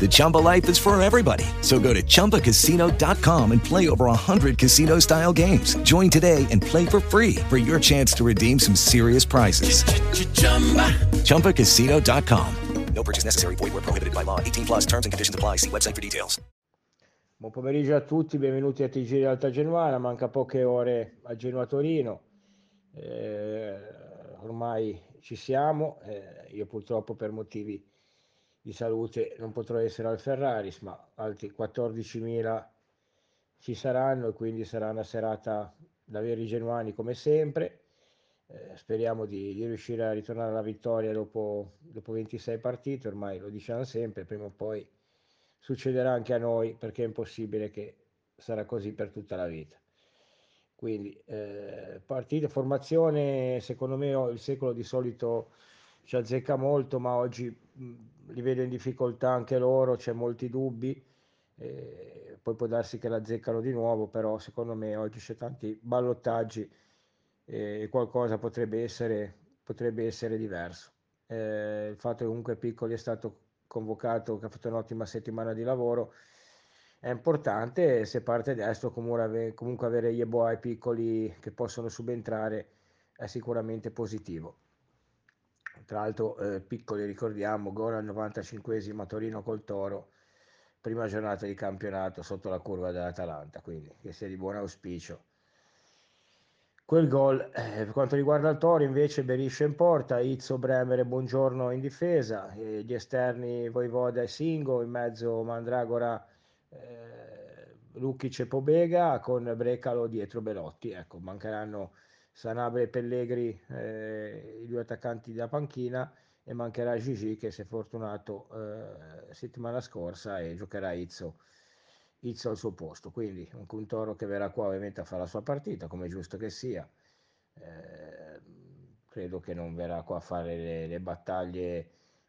The Chumba life is for everybody. So go to ChumbaCasino.com and play over 100 casino-style games. Join today and play for free for your chance to redeem some serious prizes. ChumbaCasino.com. No purchase necessary. Void were prohibited by law. 18 plus terms and conditions apply. See website for details. Buon pomeriggio a tutti, benvenuti a TG di Alta Genuana, manca poche ore a Genoa Torino, eh, ormai ci siamo, eh, io purtroppo per motivi di salute non potrò essere al Ferraris, ma altri 14.000 ci saranno e quindi sarà una serata da veri genuani come sempre. Eh, speriamo di, di, riuscire a ritornare alla vittoria dopo, dopo 26 partite, ormai lo diciamo sempre, prima o poi succederà anche a noi perché è impossibile che sarà così per tutta la vita. Quindi eh, partita, formazione, secondo me il secolo di solito ci azzecca molto, ma oggi li vedo in difficoltà anche loro, c'è molti dubbi, eh, poi può darsi che la azzeccano di nuovo, però secondo me oggi c'è tanti ballottaggi e qualcosa potrebbe essere, potrebbe essere diverso. Eh, il fatto che comunque Piccoli è stato convocato, che ha fatto un'ottima settimana di lavoro, è importante. Se parte destro, comunque avere Yeboah e Piccoli che possono subentrare è sicuramente positivo. Tra l'altro, eh, Piccoli, ricordiamo, gol al 95esimo a Torino col Toro, prima giornata di campionato sotto la curva dell'Atalanta, quindi che sia di buon auspicio quel gol. Eh, per quanto riguarda il Toro, invece, Berisce in porta, Izzo, Bremer e Buongiorno in difesa, eh, gli esterni Voivoda e Singo, in mezzo Mandragora, eh, Lukic e Pobega, con Brecalo dietro Belotti. Ecco, mancheranno Sanabre e Pellegri, eh, i due attaccanti da panchina, e mancherà Gigi che si è fortunato eh, settimana scorsa e giocherà Izzo Izzo al suo posto, quindi un Cuntoro che verrà qua ovviamente a fare la sua partita, come è giusto che sia. Eh, credo che non verrà qua a fare le, le battaglie,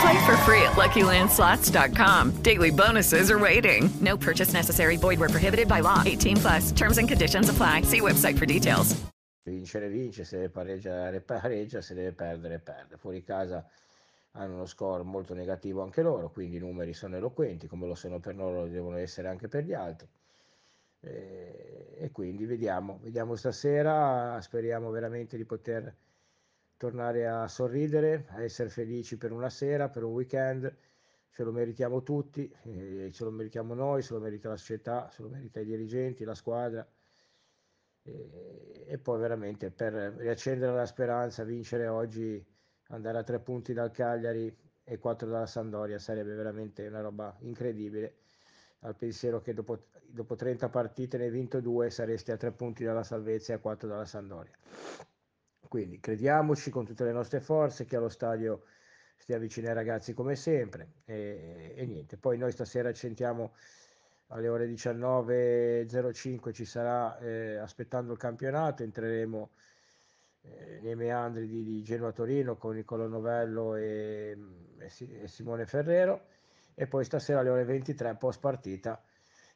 Play for free at LuckyLandSlots.com. Daily bonuses are waiting. No purchase necessary. Void were prohibited by law. 18 plus. Terms and conditions apply. See website for details. Vincere vince, se deve pareggiare pareggia, se deve perdere perde. Fuori casa hanno uno score molto negativo anche loro, quindi i numeri sono eloquenti, come lo sono per loro, devono essere anche per gli altri. E, e quindi vediamo, vediamo stasera, speriamo veramente di poter tornare a sorridere, a essere felici per una sera, per un weekend, ce lo meritiamo tutti, eh, ce lo meritiamo noi, se lo merita la società, se lo merita i dirigenti, la squadra. E, e poi veramente per riaccendere la speranza, vincere oggi, andare a tre punti dal Cagliari e quattro dalla Sandoria sarebbe veramente una roba incredibile. Al pensiero che dopo, dopo 30 partite ne hai vinto due saresti a tre punti dalla salvezza e a quattro dalla Sandoria. Quindi crediamoci con tutte le nostre forze che allo stadio stia vicino ai ragazzi come sempre e, e niente. Poi noi stasera sentiamo alle ore 19.05 ci sarà eh, aspettando il campionato, entreremo eh, nei meandri di, di Genoa Torino con Niccolo Novello e, e, e, Simone Ferrero e poi stasera alle ore 23 post partita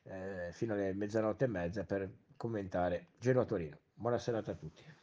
eh, fino alle mezzanotte e mezza per commentare Genoa Torino. Buona serata a tutti.